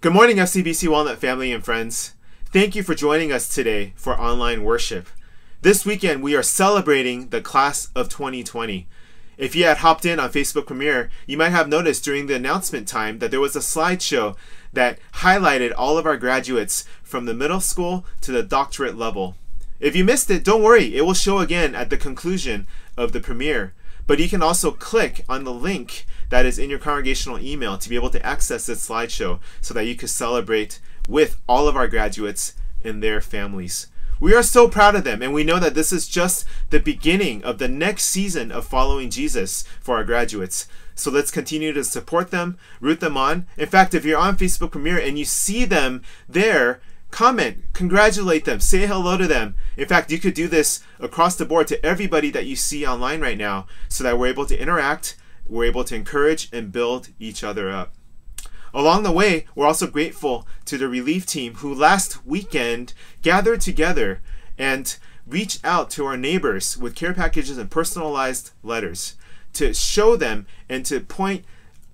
Good morning, FCBC Walnut family and friends. Thank you for joining us today for online worship. This weekend, we are celebrating the class of 2020. If you had hopped in on Facebook Premiere, you might have noticed during the announcement time that there was a slideshow that highlighted all of our graduates from the middle school to the doctorate level. If you missed it, don't worry, it will show again at the conclusion of the premiere. But you can also click on the link that is in your congregational email to be able to access this slideshow so that you can celebrate with all of our graduates and their families. We are so proud of them, and we know that this is just the beginning of the next season of following Jesus for our graduates. So let's continue to support them, root them on. In fact, if you're on Facebook Premiere and you see them there, comment, congratulate them, say hello to them. In fact, you could do this across the board to everybody that you see online right now so that we're able to interact, we're able to encourage and build each other up. Along the way, we're also grateful to the relief team who last weekend gathered together and reached out to our neighbors with care packages and personalized letters to show them and to point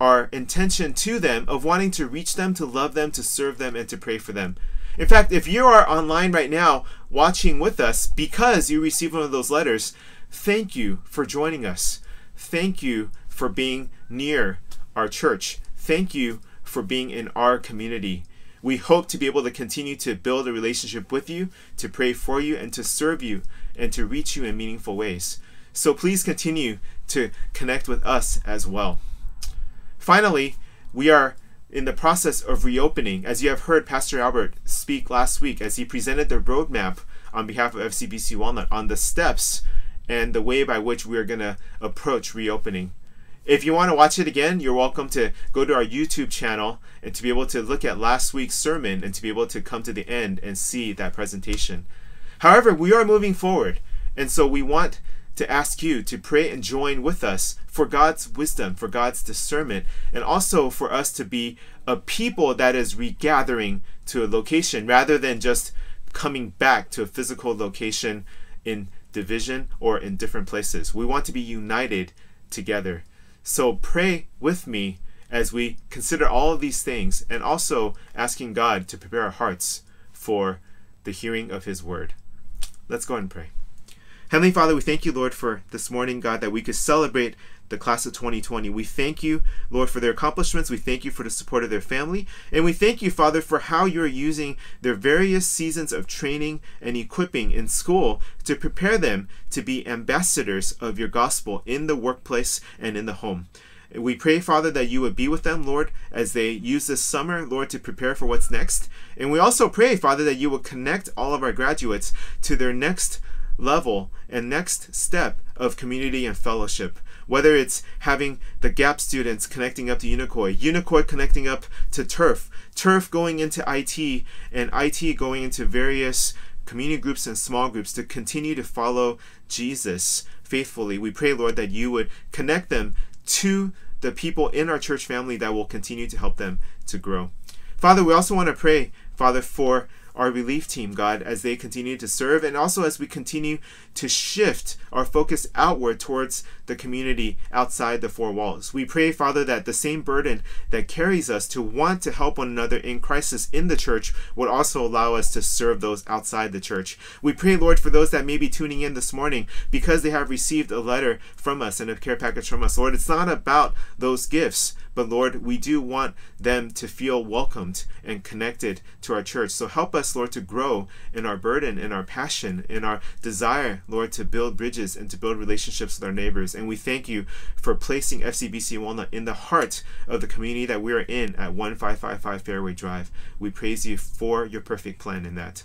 our intention to them of wanting to reach them, to love them, to serve them, and to pray for them. In fact, if you are online right now watching with us because you received one of those letters, thank you for joining us. Thank you for being near our church. Thank you for being in our community. We hope to be able to continue to build a relationship with you, to pray for you, and to serve you, and to reach you in meaningful ways. So please continue to connect with us as well. Finally, we are in the process of reopening, as you have heard Pastor Albert speak last week as he presented the roadmap on behalf of FCBC Walnut on the steps and the way by which we are going to approach reopening. If you want to watch it again, you're welcome to go to our YouTube channel and to be able to look at last week's sermon and to be able to come to the end and see that presentation. However, we are moving forward, and so we want to ask you to pray and join with us for God's wisdom, for God's discernment, and also for us to be a people that is regathering to a location rather than just coming back to a physical location in division or in different places. We want to be united together. So pray with me as we consider all of these things and also asking God to prepare our hearts for the hearing of His word. Let's go and pray. Heavenly Father, we thank you, Lord, for this morning, God, that we could celebrate the class of 2020. We thank you, Lord, for their accomplishments. We thank you for the support of their family. And we thank you, Father, for how you're using their various seasons of training and equipping in school to prepare them to be ambassadors of your gospel in the workplace and in the home. We pray, Father, that you would be with them, Lord, as they use this summer, Lord, to prepare for what's next. And we also pray, Father, that you will connect all of our graduates to their next level and next step of community and fellowship. Whether it's having the GAP students connecting up to Unicoi, Unicoi connecting up to Turf, Turf going into IT, and IT going into various community groups and small groups to continue to follow Jesus faithfully. We pray, Lord, that you would connect them to the people in our church family that will continue to help them to grow. Father, we also want to pray, Father, for our relief team, God, as they continue to serve, and also as we continue to shift our focus outward towards the community outside the four walls. We pray, Father, that the same burden that carries us to want to help one another in crisis in the church would also allow us to serve those outside the church. We pray, Lord, for those that may be tuning in this morning because they have received a letter from us and a care package from us. Lord, it's not about those gifts but Lord, we do want them to feel welcomed and connected to our church. So help us, Lord, to grow in our burden, in our passion, in our desire, Lord, to build bridges and to build relationships with our neighbors. And we thank you for placing FCBC Walnut in the heart of the community that we are in at 1555 Fairway Drive. We praise you for your perfect plan in that.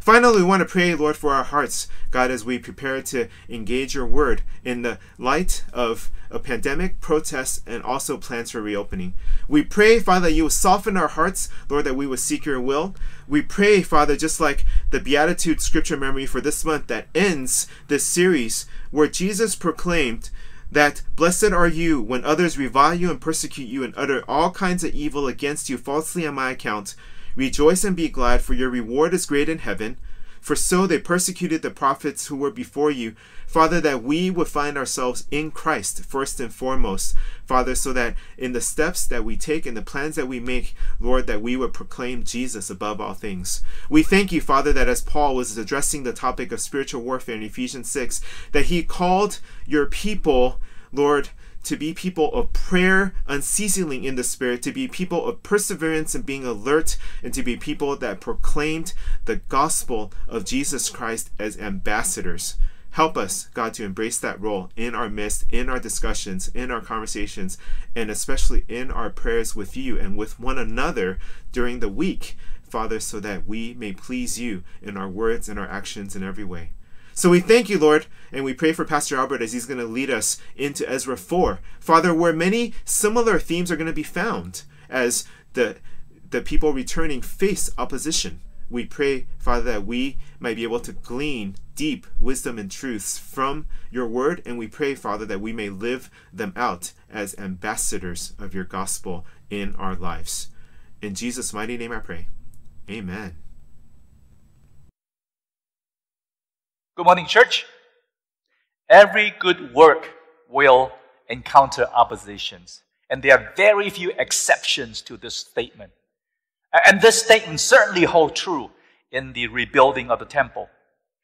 Finally, we want to pray, Lord, for our hearts, God, as we prepare to engage your word in the light of a pandemic, protests, and also plans for reopening. We pray, Father, that you will soften our hearts, Lord, that we will seek your will. We pray, Father, just like the Beatitude scripture memory for this month that ends this series, where Jesus proclaimed that blessed are you when others revile you and persecute you and utter all kinds of evil against you falsely on my account. Rejoice and be glad, for your reward is great in heaven. For so they persecuted the prophets who were before you. Father, that we would find ourselves in Christ first and foremost. Father, so that in the steps that we take and the plans that we make, Lord, that we would proclaim Jesus above all things. We thank you, Father, that as Paul was addressing the topic of spiritual warfare in Ephesians 6, that he called your people, Lord, to be people of prayer unceasingly in the Spirit, to be people of perseverance and being alert, and to be people that proclaimed the gospel of Jesus Christ as ambassadors. Help us, God, to embrace that role in our midst, in our discussions, in our conversations, and especially in our prayers with you and with one another during the week, Father, so that we may please you in our words and our actions in every way. So we thank you, Lord, and we pray for Pastor Albert as he's going to lead us into Ezra 4. Father, where many similar themes are going to be found as the, the people returning face opposition. We pray, Father, that we might be able to glean deep wisdom and truths from your word, and we pray, Father, that we may live them out as ambassadors of your gospel in our lives. In Jesus' mighty name I pray. Amen. Good morning, church. Every good work will encounter oppositions, and there are very few exceptions to this statement. And this statement certainly holds true in the rebuilding of the temple.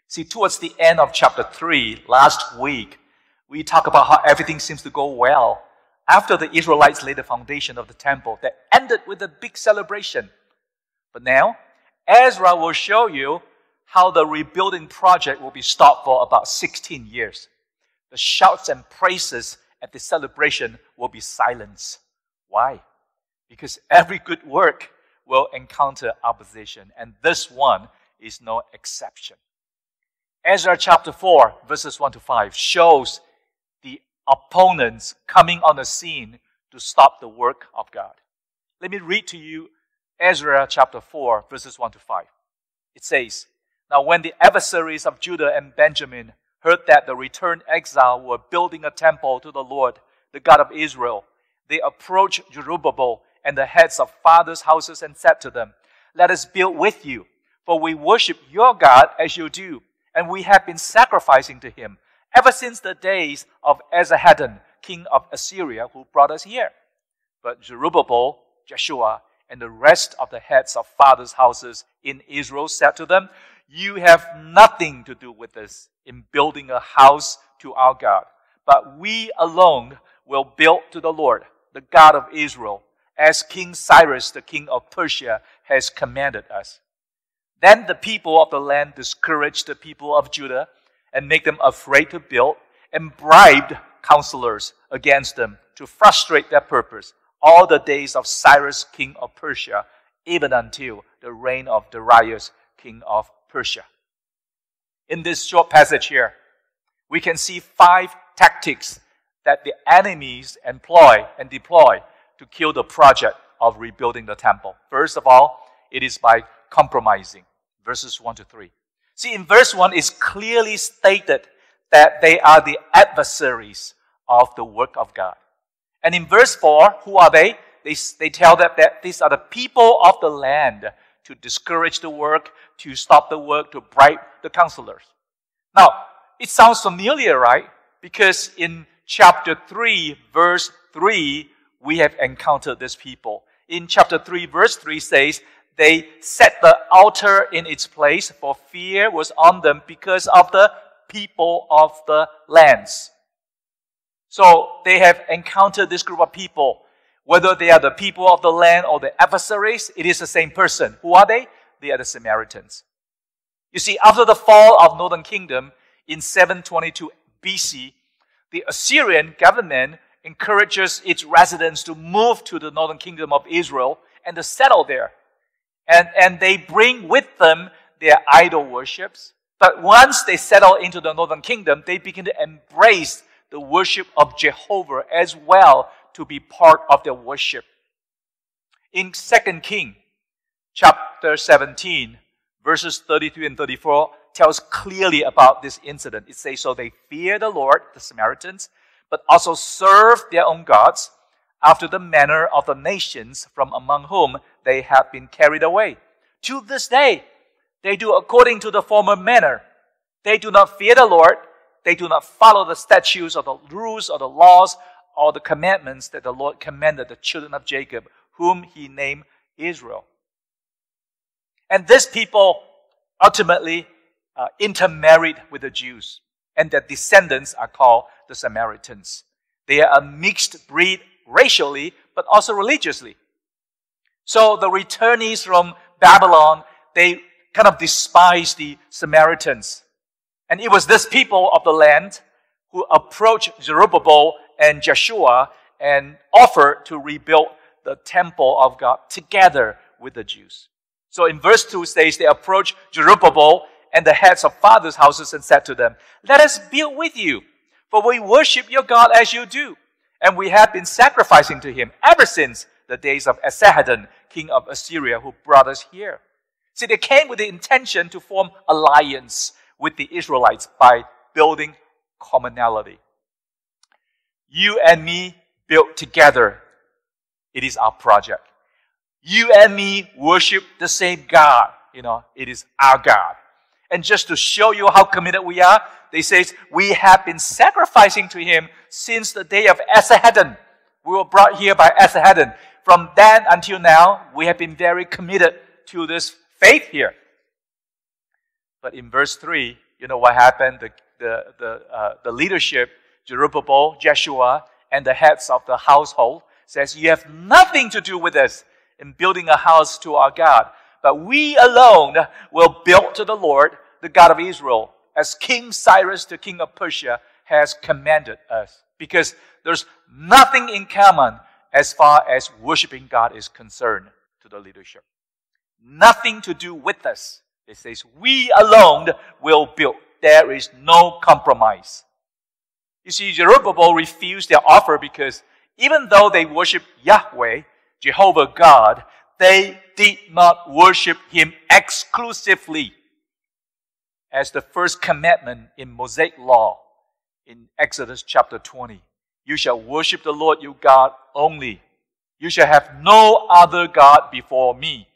See, towards the end of chapter 3, last week, we talk about how everything seems to go well after the Israelites laid the foundation of the temple that ended with a big celebration. But now, Ezra will show you how the rebuilding project will be stopped for about 16 years. The shouts and praises at the celebration will be silenced. Why? Because every good work will encounter opposition, and this one is no exception. Ezra chapter 4, verses 1 to 5 shows the opponents coming on the scene to stop the work of God. Let me read to you Ezra chapter 4, verses 1 to 5. It says, now, when the adversaries of Judah and Benjamin heard that the returned exile were building a temple to the Lord, the God of Israel, they approached Zerubbabel and the heads of fathers' houses and said to them, Let us build with you, for we worship your God as you do, and we have been sacrificing to him ever since the days of Esarhaddon, king of Assyria, who brought us here. But Zerubbabel, Joshua, and the rest of the heads of fathers' houses in Israel said to them, you have nothing to do with this in building a house to our God, but we alone will build to the Lord, the God of Israel, as King Cyrus, the king of Persia, has commanded us. Then the people of the land discouraged the people of Judah and made them afraid to build and bribed counselors against them to frustrate their purpose all the days of Cyrus, king of Persia, even until the reign of Darius, king of Persia. In this short passage here, we can see five tactics that the enemies employ and deploy to kill the project of rebuilding the temple. First of all, it is by compromising. Verses 1 to 3. See, in verse 1, it's clearly stated that they are the adversaries of the work of God. And in verse 4, who are they? They, they tell them that these are the people of the land to discourage the work, to stop the work, to bribe the counselors. Now, it sounds familiar, right? Because in chapter 3, verse 3, we have encountered these people. In chapter 3, verse 3 says, They set the altar in its place, for fear was on them because of the people of the lands. So they have encountered this group of people whether they are the people of the land or the adversaries, it is the same person. Who are they? They are the Samaritans. You see, after the fall of Northern Kingdom in 722 BC, the Assyrian government encourages its residents to move to the northern kingdom of Israel and to settle there. And, and they bring with them their idol worships. But once they settle into the northern kingdom, they begin to embrace the worship of Jehovah as well to be part of their worship. In 2 King chapter 17, verses 33 and 34 tells clearly about this incident. It says, So they fear the Lord, the Samaritans, but also serve their own gods after the manner of the nations from among whom they have been carried away. To this day, They do according to the former manner. They do not fear the Lord. They do not follow the statutes or the rules or the laws or the commandments that the Lord commanded the children of Jacob, whom he named Israel. And this people ultimately uh, intermarried with the Jews, and their descendants are called the Samaritans. They are a mixed breed racially, but also religiously. So the returnees from Babylon, they kind of despise the Samaritans. And it was this people of the land who approached Zerubbabel and Joshua and offered to rebuild the temple of God together with the Jews. So in verse 2 says, they approached Zerubbabel and the heads of fathers' houses and said to them, Let us build with you, for we worship your God as you do. And we have been sacrificing to him ever since the days of Esarhaddon, king of Assyria, who brought us here. See, they came with the intention to form alliance with the Israelites by building commonality. You and me built together. It is our project. You and me worship the same God. You know, it is our God. And just to show you how committed we are, they say, we have been sacrificing to him since the day of Esarhaddon. We were brought here by Esarhaddon. From then until now, we have been very committed to this faith here. But in verse 3, you know what happened? The, the, the, uh, the leadership, Zerubbabel, Joshua, and the heads of the household says, You have nothing to do with us in building a house to our God, but we alone will build to the Lord, the God of Israel, as King Cyrus, the king of Persia, has commanded us. Because there's nothing in common as far as worshiping God is concerned to the leadership. Nothing to do with us. It says, we alone will build. There is no compromise. You see, Zerubbabel refused their offer because even though they worship Yahweh, Jehovah God, they did not worship Him exclusively. As the first commandment in Mosaic law in Exodus chapter 20. You shall worship the Lord your God only. You shall have no other God before me.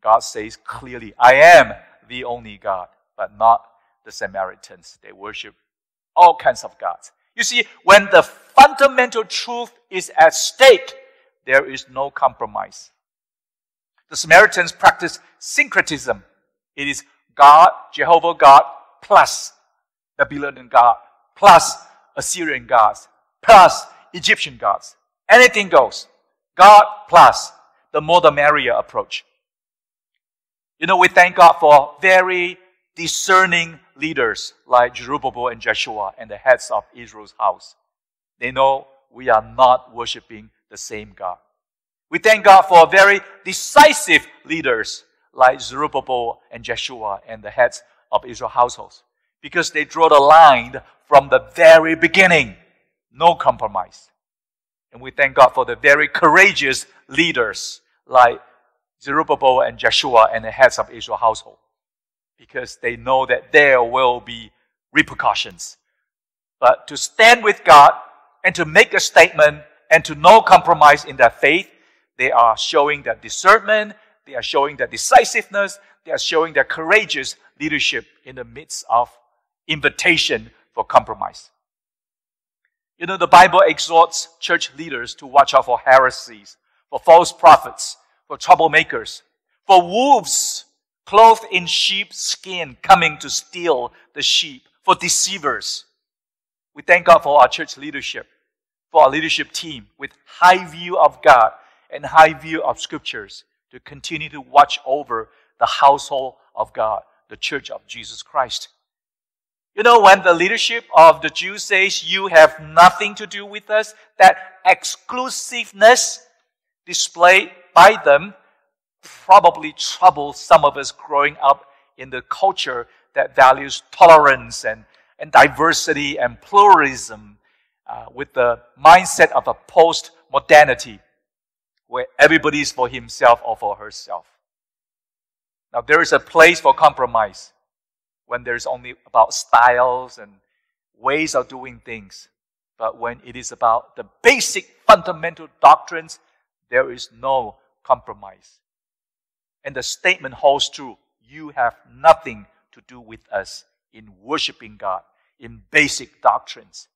God says clearly, I am the only God, but not the Samaritans. They worship all kinds of gods. You see, when the fundamental truth is at stake, there is no compromise. The Samaritans practice syncretism. It is God, Jehovah God, plus the Babylonian God, plus Assyrian gods, plus Egyptian gods. Anything goes. God plus the more the merrier approach. You know, we thank God for very discerning leaders like Zerubbabel and Joshua and the heads of Israel's house. They know we are not worshiping the same God. We thank God for very decisive leaders like Zerubbabel and Joshua and the heads of Israel households because they draw the line from the very beginning. No compromise. And we thank God for the very courageous leaders like Zerubbabel and Joshua and the heads of Israel household because they know that there will be repercussions. But to stand with God and to make a statement and to no compromise in their faith, they are showing their discernment, they are showing their decisiveness, they are showing their courageous leadership in the midst of invitation for compromise. You know, the Bible exhorts church leaders to watch out for heresies, for false prophets, for troublemakers, for wolves clothed in sheep's skin coming to steal the sheep, for deceivers. We thank God for our church leadership, for our leadership team with high view of God and high view of scriptures to continue to watch over the household of God, the church of Jesus Christ. You know, when the leadership of the Jews says, You have nothing to do with us, that exclusiveness displayed by them probably troubled some of us growing up in the culture that values tolerance and, and diversity and pluralism uh, with the mindset of a post modernity where everybody is for himself or for herself. Now, there is a place for compromise when there's only about styles and ways of doing things. But when it is about the basic fundamental doctrines, there is no compromise. And the statement holds true. you have nothing to do with us in worshiping God, in basic doctrines.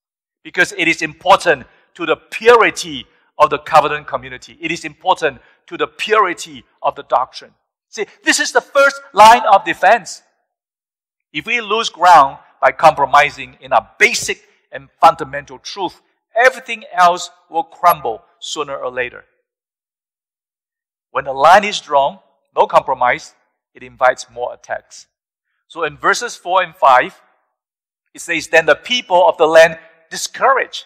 Because it is important to the purity of the covenant community. It is important to the purity of the doctrine. See, this is the first line of defense. If we lose ground by compromising in a basic and fundamental truth, everything else will crumble sooner or later. When the line is drawn, no compromise, it invites more attacks. So in verses 4 and 5, it says, Then the people of the land discourage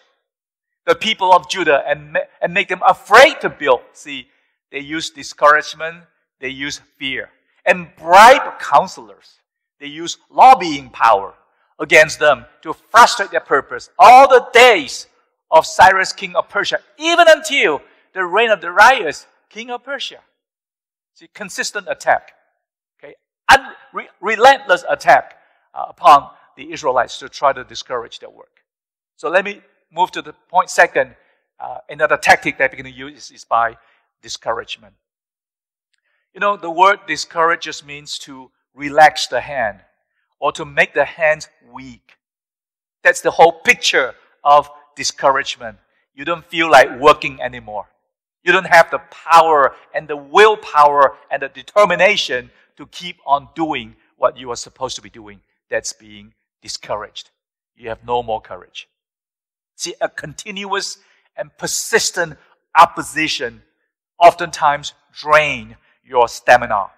the people of Judah and, and make them afraid to build. See, they use discouragement, they use fear, and bribe counselors. They use lobbying power against them to frustrate their purpose all the days of Cyrus, king of Persia, even until the reign of Darius, king of Persia. See, consistent attack, okay, Unre- relentless attack uh, upon the Israelites to try to discourage their work. So let me move to the point second. Uh, another tactic that we're going to use is, is by discouragement. You know, the word discourage just means to relax the hand or to make the hands weak. That's the whole picture of discouragement. You don't feel like working anymore. You don't have the power and the willpower and the determination to keep on doing what you are supposed to be doing. That's being discouraged. You have no more courage. See, a continuous and persistent opposition oftentimes drain your stamina.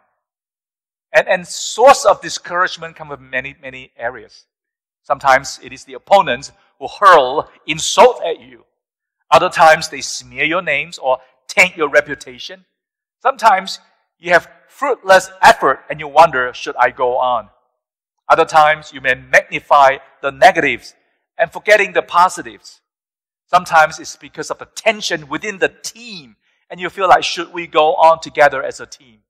And, and source of discouragement come from many, many areas. Sometimes it is the opponents who hurl insult at you. Other times they smear your names or taint your reputation. Sometimes you have fruitless effort and you wonder, should I go on? Other times you may magnify the negatives and forgetting the positives. Sometimes it's because of the tension within the team and you feel like, should we go on together as a team?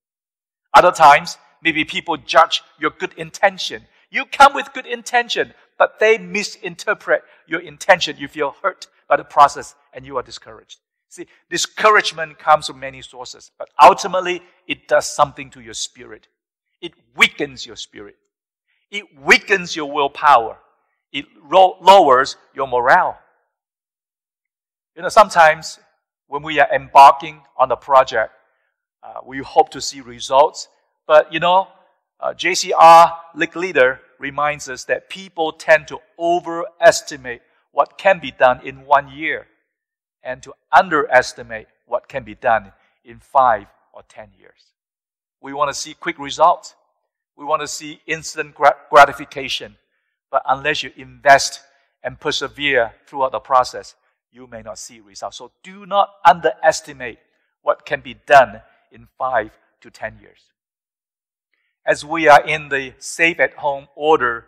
Other times, maybe people judge your good intention. You come with good intention, but they misinterpret your intention. You feel hurt by the process and you are discouraged. See, discouragement comes from many sources, but ultimately it does something to your spirit. It weakens your spirit. It weakens your willpower. It lowers your morale. You know, sometimes when we are embarking on a project, uh, we hope to see results. But you know, uh, JCR League Leader reminds us that people tend to overestimate what can be done in one year and to underestimate what can be done in five or ten years. We want to see quick results. We want to see instant gratification. But unless you invest and persevere throughout the process, you may not see results. So do not underestimate what can be done in five to ten years. As we are in the safe at home order,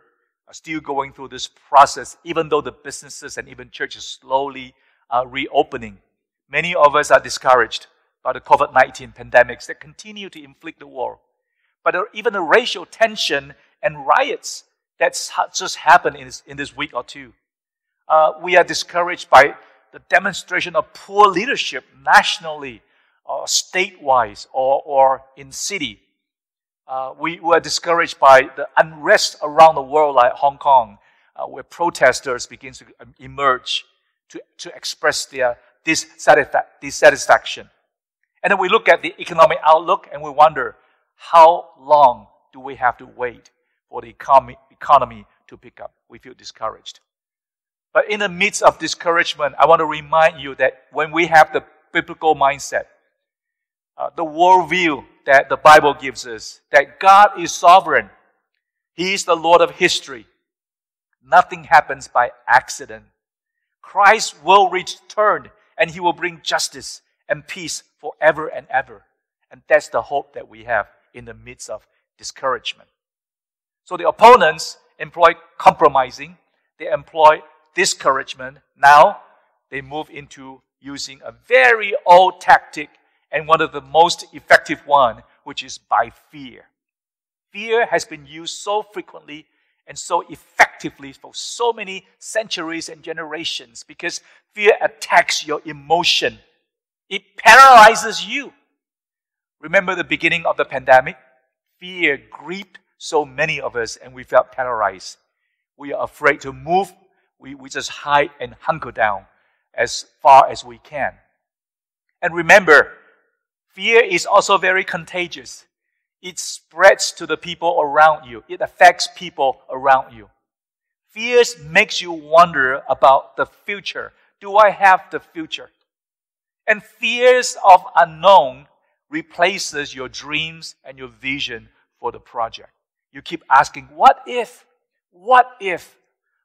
still going through this process, even though the businesses and even churches slowly are reopening, many of us are discouraged by the COVID 19 pandemics that continue to inflict the war. But even the racial tension and riots that's just happened in this, in this week or two. Uh, we are discouraged by the demonstration of poor leadership nationally, or statewide, or, or in city. Uh, we were discouraged by the unrest around the world, like Hong Kong, uh, where protesters begin to um, emerge to, to express their dissatisfaction. And then we look at the economic outlook and we wonder, how long do we have to wait for the economy, economy to pick up? We feel discouraged. But in the midst of discouragement, I want to remind you that when we have the biblical mindset, uh, the worldview that the Bible gives us, that God is sovereign, He is the Lord of history. Nothing happens by accident. Christ will return and He will bring justice and peace forever and ever. And that's the hope that we have in the midst of discouragement. So the opponents employ compromising, they employ discouragement. Now they move into using a very old tactic and one of the most effective one, which is by fear. Fear has been used so frequently and so effectively for so many centuries and generations because fear attacks your emotion. It paralyzes you. Remember the beginning of the pandemic? fear gripped so many of us and we felt paralyzed. We are afraid to move. We, we just hide and hunker down as far as we can. And remember, fear is also very contagious. It spreads to the people around you. It affects people around you. Fears makes you wonder about the future. Do I have the future? And fears of unknown replaces your dreams and your vision for the project. You keep asking, what if? What if?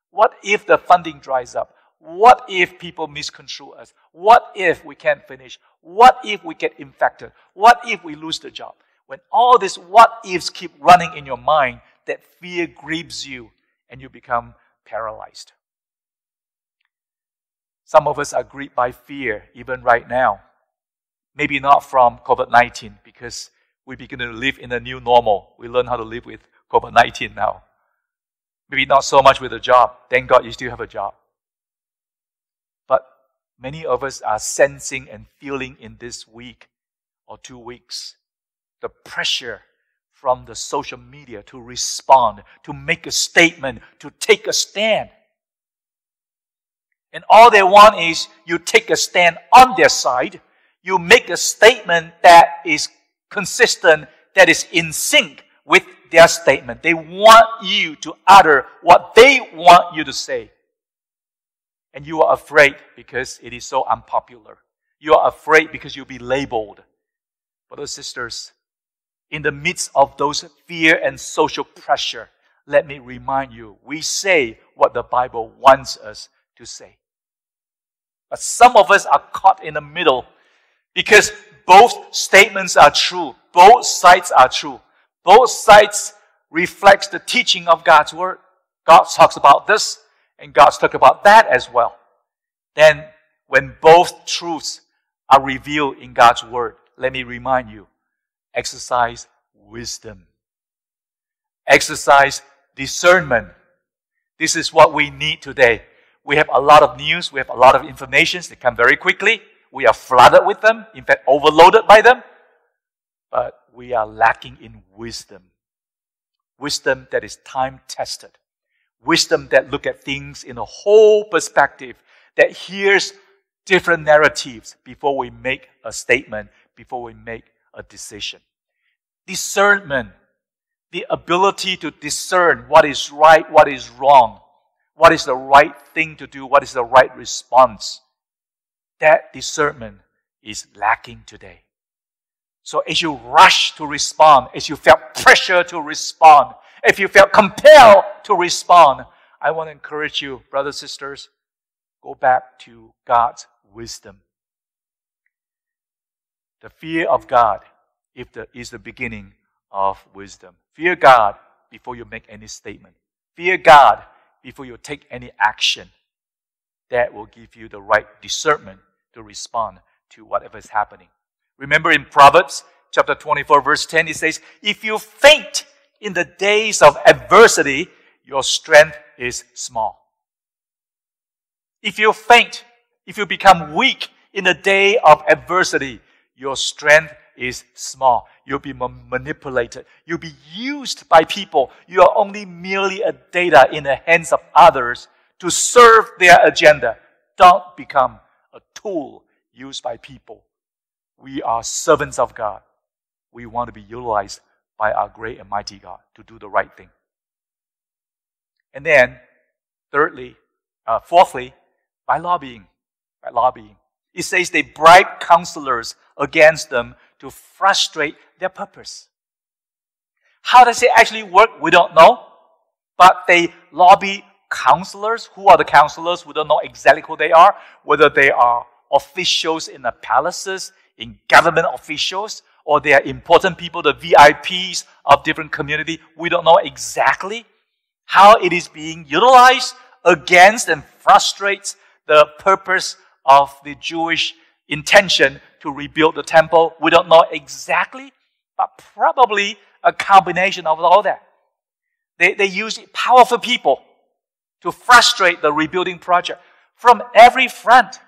What if the funding dries up? What if people misconstrue us? What if we can't finish? What if we get infected? What if we lose the job? When all these what ifs keep running in your mind, that fear grips you and you become paralyzed. Some of us are gripped by fear even right now. Maybe not from COVID 19 because we begin to live in a new normal. We learn how to live with COVID 19 now. Maybe not so much with a job. Thank God you still have a job. But many of us are sensing and feeling in this week or two weeks the pressure from the social media to respond, to make a statement, to take a stand. And all they want is you take a stand on their side, you make a statement that is consistent, that is in sync with their statement. They want you to utter what they want you to say. And you are afraid because it is so unpopular. You are afraid because you'll be labeled. Brothers and sisters, in the midst of those fear and social pressure, let me remind you, we say what the Bible wants us to say. But some of us are caught in the middle because both statements are true. Both sides are true. Both sides reflects the teaching of God's word. God talks about this and God talks about that as well. Then when both truths are revealed in God's word, let me remind you, exercise wisdom. Exercise discernment. This is what we need today. We have a lot of news, we have a lot of information, they come very quickly. We are flooded with them, in fact, overloaded by them. But we are lacking in wisdom. Wisdom that is time tested. Wisdom that look at things in a whole perspective, that hears different narratives before we make a statement, before we make a decision. Discernment, the ability to discern what is right, what is wrong, what is the right thing to do, what is the right response. That discernment is lacking today. So as you rush to respond, as you felt pressure to respond, if you felt compelled to respond, I want to encourage you, brothers, and sisters, go back to God's wisdom. The fear of God the, is the beginning of wisdom. Fear God before you make any statement. Fear God before you take any action. That will give you the right discernment to respond to whatever is happening. Remember in Proverbs chapter 24, verse 10, it says, If you faint in the days of adversity, your strength is small. If you faint, if you become weak in the day of adversity, your strength is small. You'll be manipulated. You'll be used by people. You are only merely a data in the hands of others to serve their agenda. Don't become a tool used by people we are servants of God. We want to be utilized by our great and mighty God to do the right thing. And then, thirdly, uh, fourthly, by lobbying. By lobbying. It says they bribe counselors against them to frustrate their purpose. How does it actually work? We don't know. But they lobby counselors. Who are the counselors? We don't know exactly who they are. Whether they are officials in the palaces, in government officials or they are important people, the VIPs of different community. We don't know exactly how it is being utilized against and frustrates the purpose of the Jewish intention to rebuild the temple. We don't know exactly, but probably a combination of all that. They, they use powerful people to frustrate the rebuilding project from every front.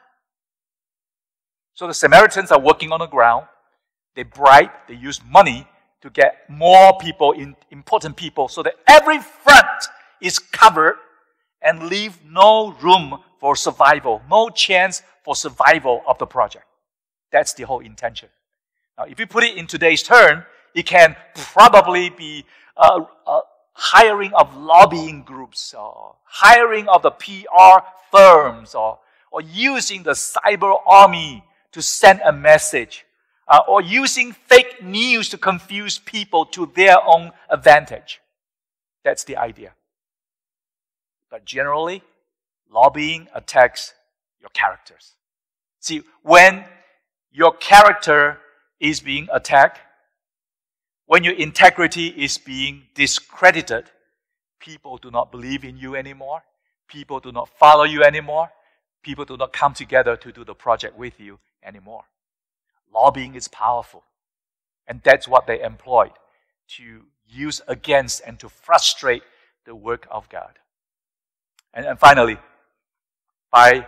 So the Samaritans are working on the ground. They bribe, they use money to get more people, in, important people, so that every front is covered and leave no room for survival, no chance for survival of the project. That's the whole intention. Now, if you put it in today's term, it can probably be uh, uh, hiring of lobbying groups, or hiring of the PR firms, or, or using the cyber army to send a message, uh, or using fake news to confuse people to their own advantage. That's the idea. But generally, lobbying attacks your characters. See, when your character is being attacked, when your integrity is being discredited, people do not believe in you anymore. People do not follow you anymore. People do not come together to do the project with you anymore. Lobbying is powerful. And that's what they employed to use against and to frustrate the work of God. And, and finally, by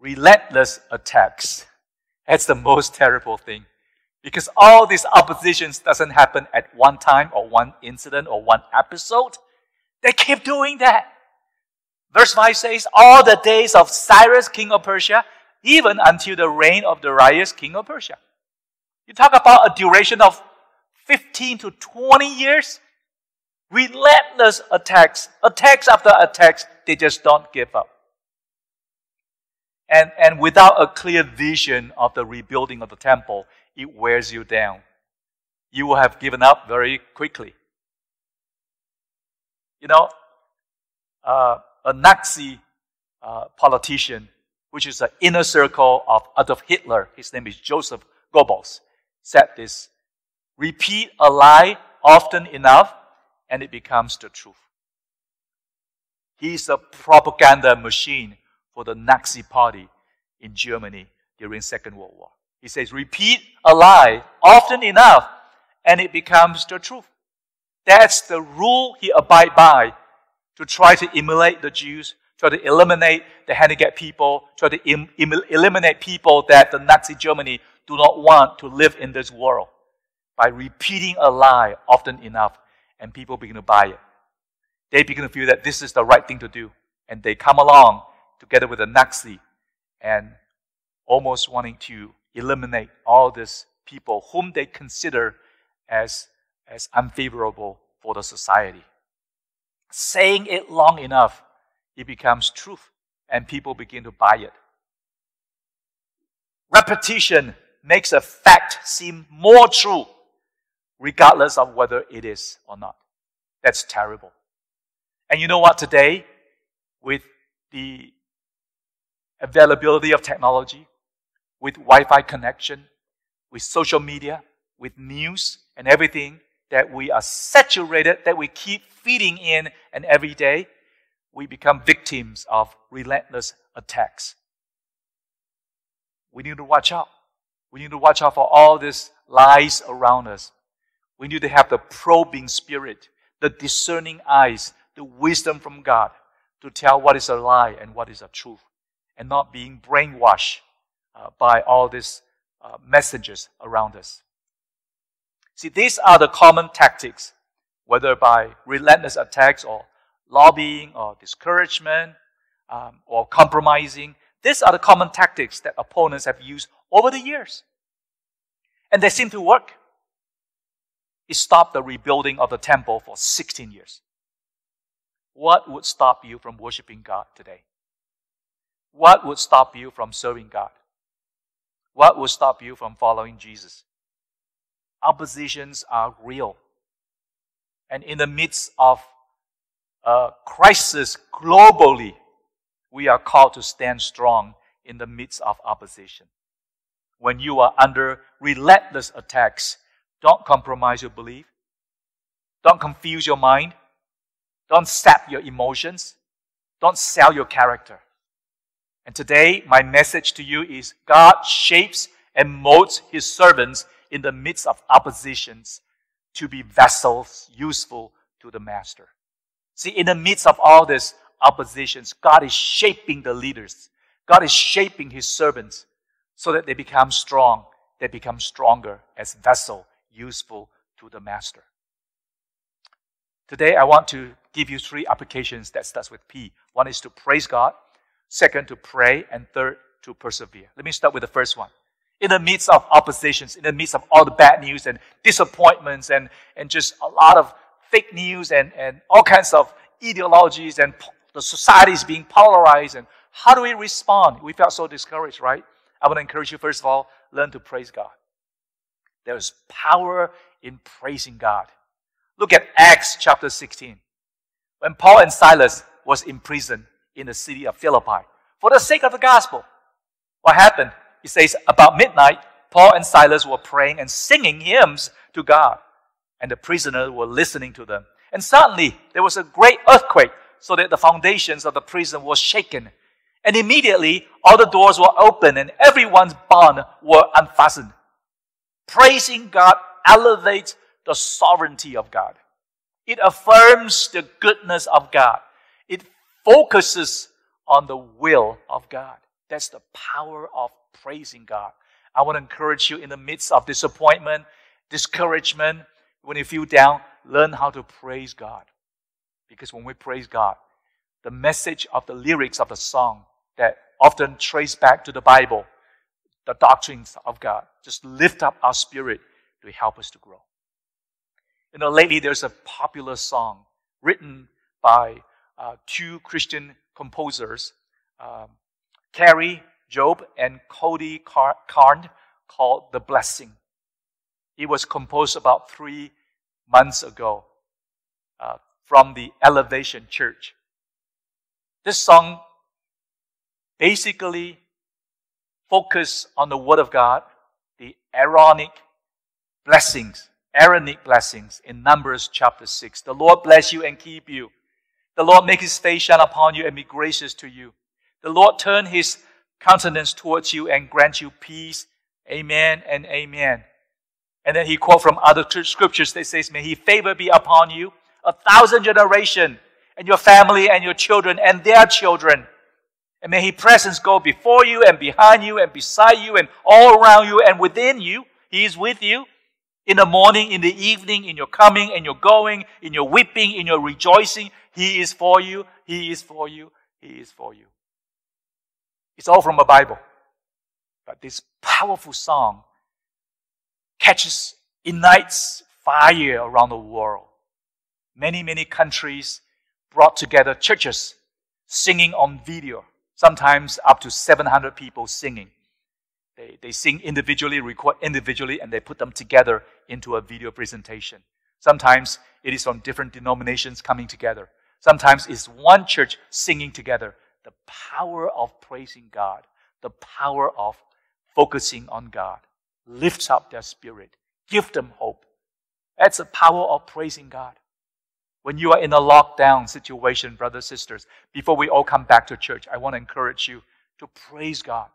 relentless attacks, that's the most terrible thing. Because all these oppositions doesn't happen at one time or one incident or one episode. They keep doing that. Verse 5 says, All the days of Cyrus, king of Persia, even until the reign of Darius, king of Persia. You talk about a duration of 15 to 20 years. Relentless attacks, attacks after attacks, they just don't give up. And, and without a clear vision of the rebuilding of the temple, it wears you down. You will have given up very quickly. You know, uh, a Nazi uh, politician, which is the inner circle of Adolf Hitler, his name is Joseph Goebbels, said this Repeat a lie often enough, and it becomes the truth. He's a propaganda machine for the Nazi party in Germany during Second World War. He says, repeat a lie often enough, and it becomes the truth. That's the rule he abide by to try to emulate the Jews, try to eliminate the handicapped people, try to Im- eliminate people that the Nazi Germany do not want to live in this world by repeating a lie often enough, and people begin to buy it. They begin to feel that this is the right thing to do, and they come along together with the Nazi and almost wanting to eliminate all these people whom they consider as, as unfavorable for the society. Saying it long enough, it becomes truth, and people begin to buy it. Repetition makes a fact seem more true, regardless of whether it is or not. That's terrible. And you know what? Today, with the availability of technology, with Wi Fi connection, with social media, with news and everything that we are saturated, that we keep feeding in, and every day we become victims of relentless attacks. We need to watch out. We need to watch out for all these lies around us. We need to have the probing spirit, the discerning eyes, the wisdom from God to tell what is a lie and what is a truth, and not being brainwashed uh, by all these uh, messages around us. See, these are the common tactics, whether by relentless attacks or lobbying or discouragement um, or compromising. These are the common tactics that opponents have used over the years. And they seem to work. It stopped the rebuilding of the temple for 16 years. What would stop you from worshiping God today? What would stop you from serving God? What would stop you from following Jesus? Oppositions are real. And in the midst of a crisis globally, we are called to stand strong in the midst of opposition. When you are under relentless attacks, don't compromise your belief. Don't confuse your mind. Don't sap your emotions. Don't sell your character. And today, my message to you is God shapes and molds his servants in the midst of oppositions to be vessels useful to the master. See, in the midst of all these oppositions, God is shaping the leaders. God is shaping his servants so that they become strong. They become stronger as vessel useful to the Master. Today, I want to give you three applications that starts with P. One is to praise God, second, to pray, and third, to persevere. Let me start with the first one. In the midst of oppositions, in the midst of all the bad news and disappointments and, and just a lot of fake news and, and all kinds of ideologies and the society is being polarized and how do we respond? We felt so discouraged, right? I want to encourage you, first of all, learn to praise God. There's power in praising God. Look at Acts chapter 16. When Paul and Silas was in prison in the city of Philippi for the sake of the gospel, what happened? He says, about midnight, Paul and Silas were praying and singing hymns to God, and the prisoners were listening to them. And suddenly, there was a great earthquake, so that the foundations of the prison were shaken. And immediately, all the doors were open and everyone's bonds were unfastened. Praising God elevates the sovereignty of God. It affirms the goodness of God. Focuses on the will of God. That's the power of praising God. I want to encourage you in the midst of disappointment, discouragement, when you feel down, learn how to praise God. Because when we praise God, the message of the lyrics of the song that often trace back to the Bible, the doctrines of God, just lift up our spirit to help us to grow. You know, lately there's a popular song written by uh, two Christian composers, um, Kari Jobe and Cody Carnes, called The Blessing. It was composed about three months ago uh, from the Elevation Church. This song basically focus on the Word of God, the Aaronic blessings, Aaronic blessings in Numbers chapter 6. The Lord bless you and keep you. The Lord make his face shine upon you and be gracious to you. The Lord turn his countenance towards you and grant you peace. Amen and amen. And then he quote from other scriptures that says, May he favor be upon you a thousand generation and your family and your children and their children and may His presence go before you and behind you and beside you and all around you and within you. He is with you in the morning, in the evening, in your coming and your going, in your weeping, in your rejoicing. He is for you. He is for you. He is for you. It's all from the Bible. But this powerful song catches, ignites fire around the world. Many, many countries brought together churches singing on video sometimes up to 700 people singing. They, they sing individually, record individually, and they put them together into a video presentation. Sometimes it is from different denominations coming together. Sometimes it's one church singing together. The power of praising God, the power of focusing on God lifts up their spirit, give them hope. That's the power of praising God. When you are in a lockdown situation, brothers, sisters, before we all come back to church, I want to encourage you to praise God.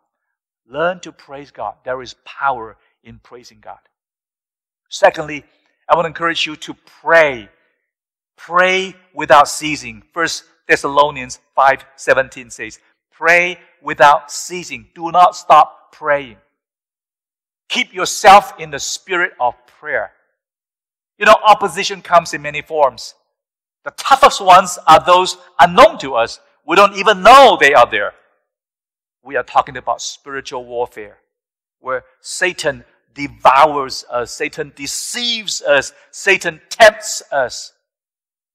Learn to praise God. There is power in praising God. Secondly, I want to encourage you to pray. Pray without ceasing. First Thessalonians 5:17 says, "Pray without ceasing. Do not stop praying. Keep yourself in the spirit of prayer." You know, opposition comes in many forms. The toughest ones are those unknown to us. We don't even know they are there. We are talking about spiritual warfare, where Satan devours us, Satan deceives us, Satan tempts us.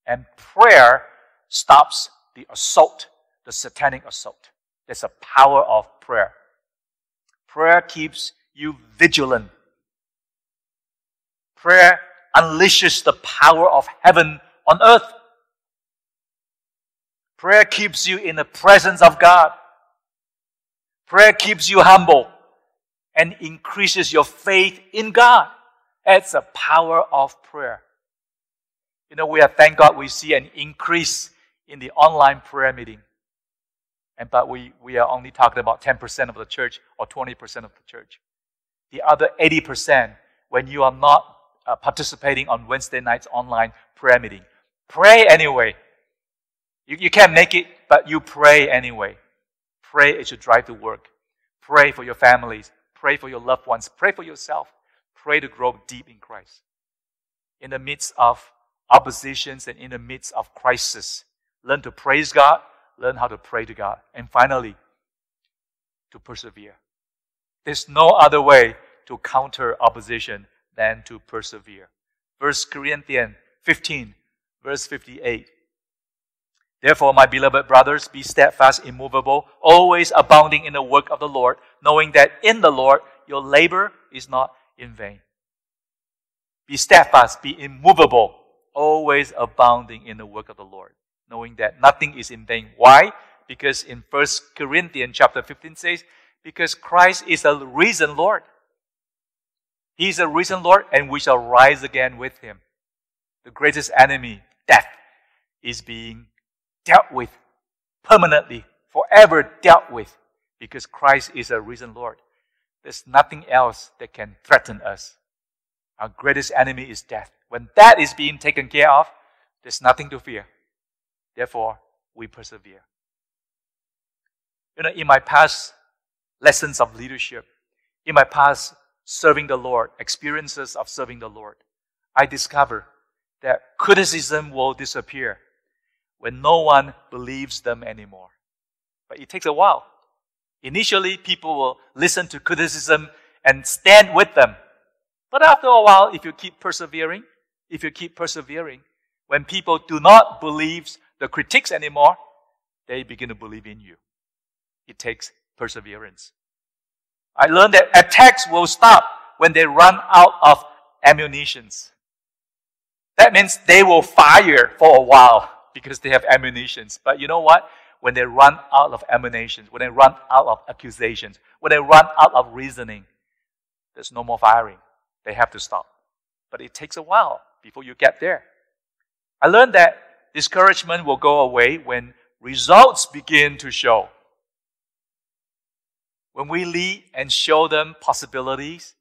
And prayer stops the assault, the satanic assault. There's a power of prayer. Prayer keeps you vigilant. Prayer unleashes the power of heaven on earth. Prayer keeps you in the presence of God. Prayer keeps you humble and increases your faith in God. That's the power of prayer. You know, we are thank God we see an increase in the online prayer meeting. And but we, we are only talking about 10% of the church or 20% of the church. The other 80%, when you are not uh, participating on Wednesday night's online prayer meeting, pray anyway. You, you can't make it, but you pray anyway. Pray as you drive to work. Pray for your families. Pray for your loved ones. Pray for yourself. Pray to grow deep in Christ. in the midst of oppositions and in the midst of crisis. Learn to praise God, learn how to pray to God, and finally, to persevere. There's no other way to counter opposition than to persevere. 1 Corinthians 15, verse 58. Therefore, my beloved brothers, be steadfast, immovable, always abounding in the work of the Lord, knowing that in the Lord your labor is not in vain. Be steadfast, be immovable, always abounding in the work of the Lord, knowing that nothing is in vain. Why? Because in 1 Corinthians chapter 15 says, because Christ is a risen Lord. He is a risen Lord, and we shall rise again with him. The greatest enemy, death, is being dealt with permanently, forever dealt with, because Christ is a risen Lord. There's nothing else that can threaten us. Our greatest enemy is death. When that is being taken care of, there's nothing to fear. Therefore, we persevere. You know, in my past lessons of leadership, in my past serving the Lord, experiences of serving the Lord, I discovered that criticism will disappear when no one believes them anymore. But it takes a while. Initially, people will listen to criticism and stand with them. But after a while, if you keep persevering, if you keep persevering, when people do not believe the critics anymore, they begin to believe in you. It takes perseverance. I learned that attacks will stop when they run out of ammunitions. That means they will fire for a while because they have ammunitions. But you know what? When they run out of ammunitions, when they run out of accusations, when they run out of reasoning, there's no more firing. They have to stop. But it takes a while before you get there. I learned that discouragement will go away when results begin to show. When we lead and show them possibilities,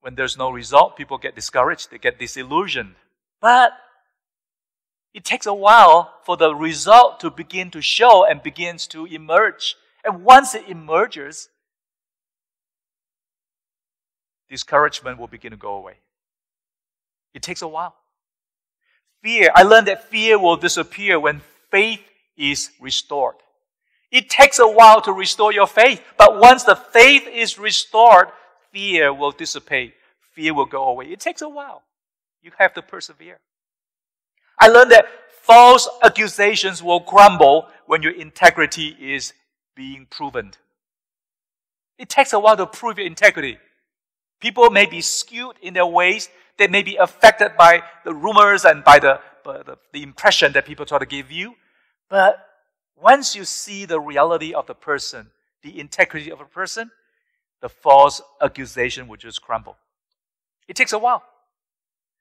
when there's no result, people get discouraged, they get disillusioned. But it takes a while for the result to begin to show and begins to emerge. And once it emerges, discouragement will begin to go away. It takes a while. Fear, I learned that fear will disappear when faith is restored. It takes a while to restore your faith, but once the faith is restored, fear will dissipate. Fear will go away. It takes a while. You have to persevere. I learned that false accusations will crumble when your integrity is being proven. It takes a while to prove your integrity. People may be skewed in their ways. They may be affected by the rumors and by the, by the, the impression that people try to give you. But once you see the reality of the person, the integrity of a person, the false accusation will just crumble. It takes a while.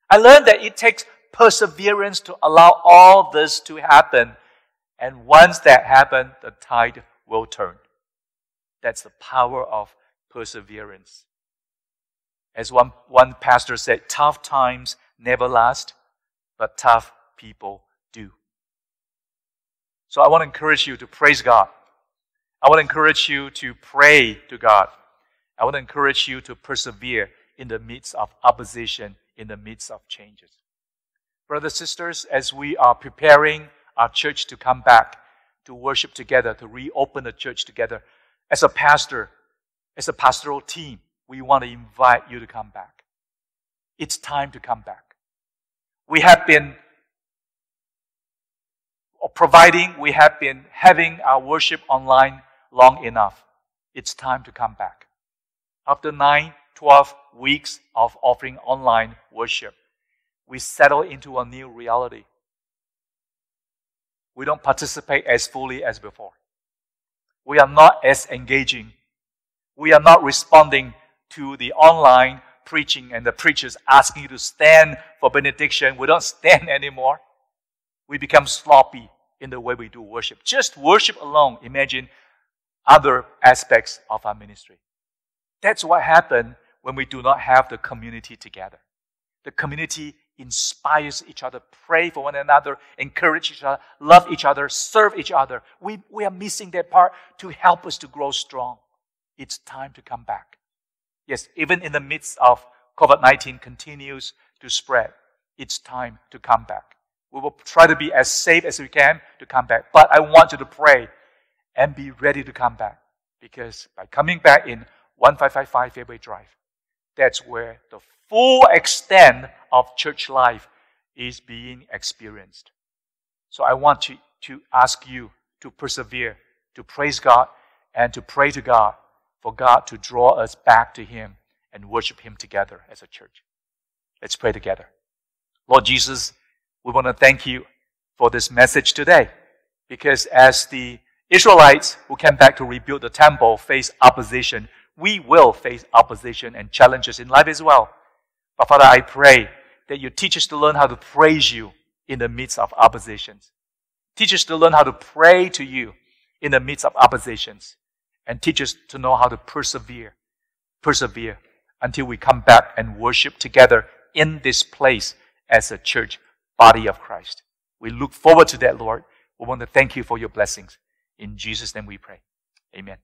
I learned that it takes perseverance to allow all this to happen. And once that happens, the tide will turn. That's the power of perseverance. As one, one pastor said, tough times never last, but tough people do. So I want to encourage you to praise God. I want to encourage you to pray to God. I want to encourage you to persevere in the midst of opposition, in the midst of changes. Brothers, and sisters, as we are preparing our church to come back to worship together, to reopen the church together, as a pastor, as a pastoral team, we want to invite you to come back. It's time to come back. We have been providing, we have been having our worship online long enough. It's time to come back. After 9, 12 weeks of offering online worship, we settle into a new reality. We don't participate as fully as before. We are not as engaging. We are not responding to the online preaching and the preachers asking you to stand for benediction. We don't stand anymore. We become sloppy in the way we do worship. Just worship alone. Imagine other aspects of our ministry. That's what happened when we do not have the community together. The community inspires each other, pray for one another, encourage each other, love each other, serve each other. We, we are missing that part to help us to grow strong. It's time to come back. Yes, even in the midst of COVID 19 continues to spread, it's time to come back. We will try to be as safe as we can to come back. But I want you to pray and be ready to come back. Because by coming back in 1555 Fairway Drive, that's where the full extent of church life is being experienced. So I want to, to ask you to persevere, to praise God, and to pray to God for God to draw us back to Him and worship Him together as a church. Let's pray together. Lord Jesus, we want to thank you for this message today. Because as the Israelites who came back to rebuild the temple face opposition, we will face opposition and challenges in life as well. But Father, I pray that you teach us to learn how to praise you in the midst of oppositions. Teach us to learn how to pray to you in the midst of oppositions. And teach us to know how to persevere, persevere until we come back and worship together in this place as a church body of Christ. We look forward to that, Lord. We want to thank you for your blessings. In Jesus' name we pray. Amen.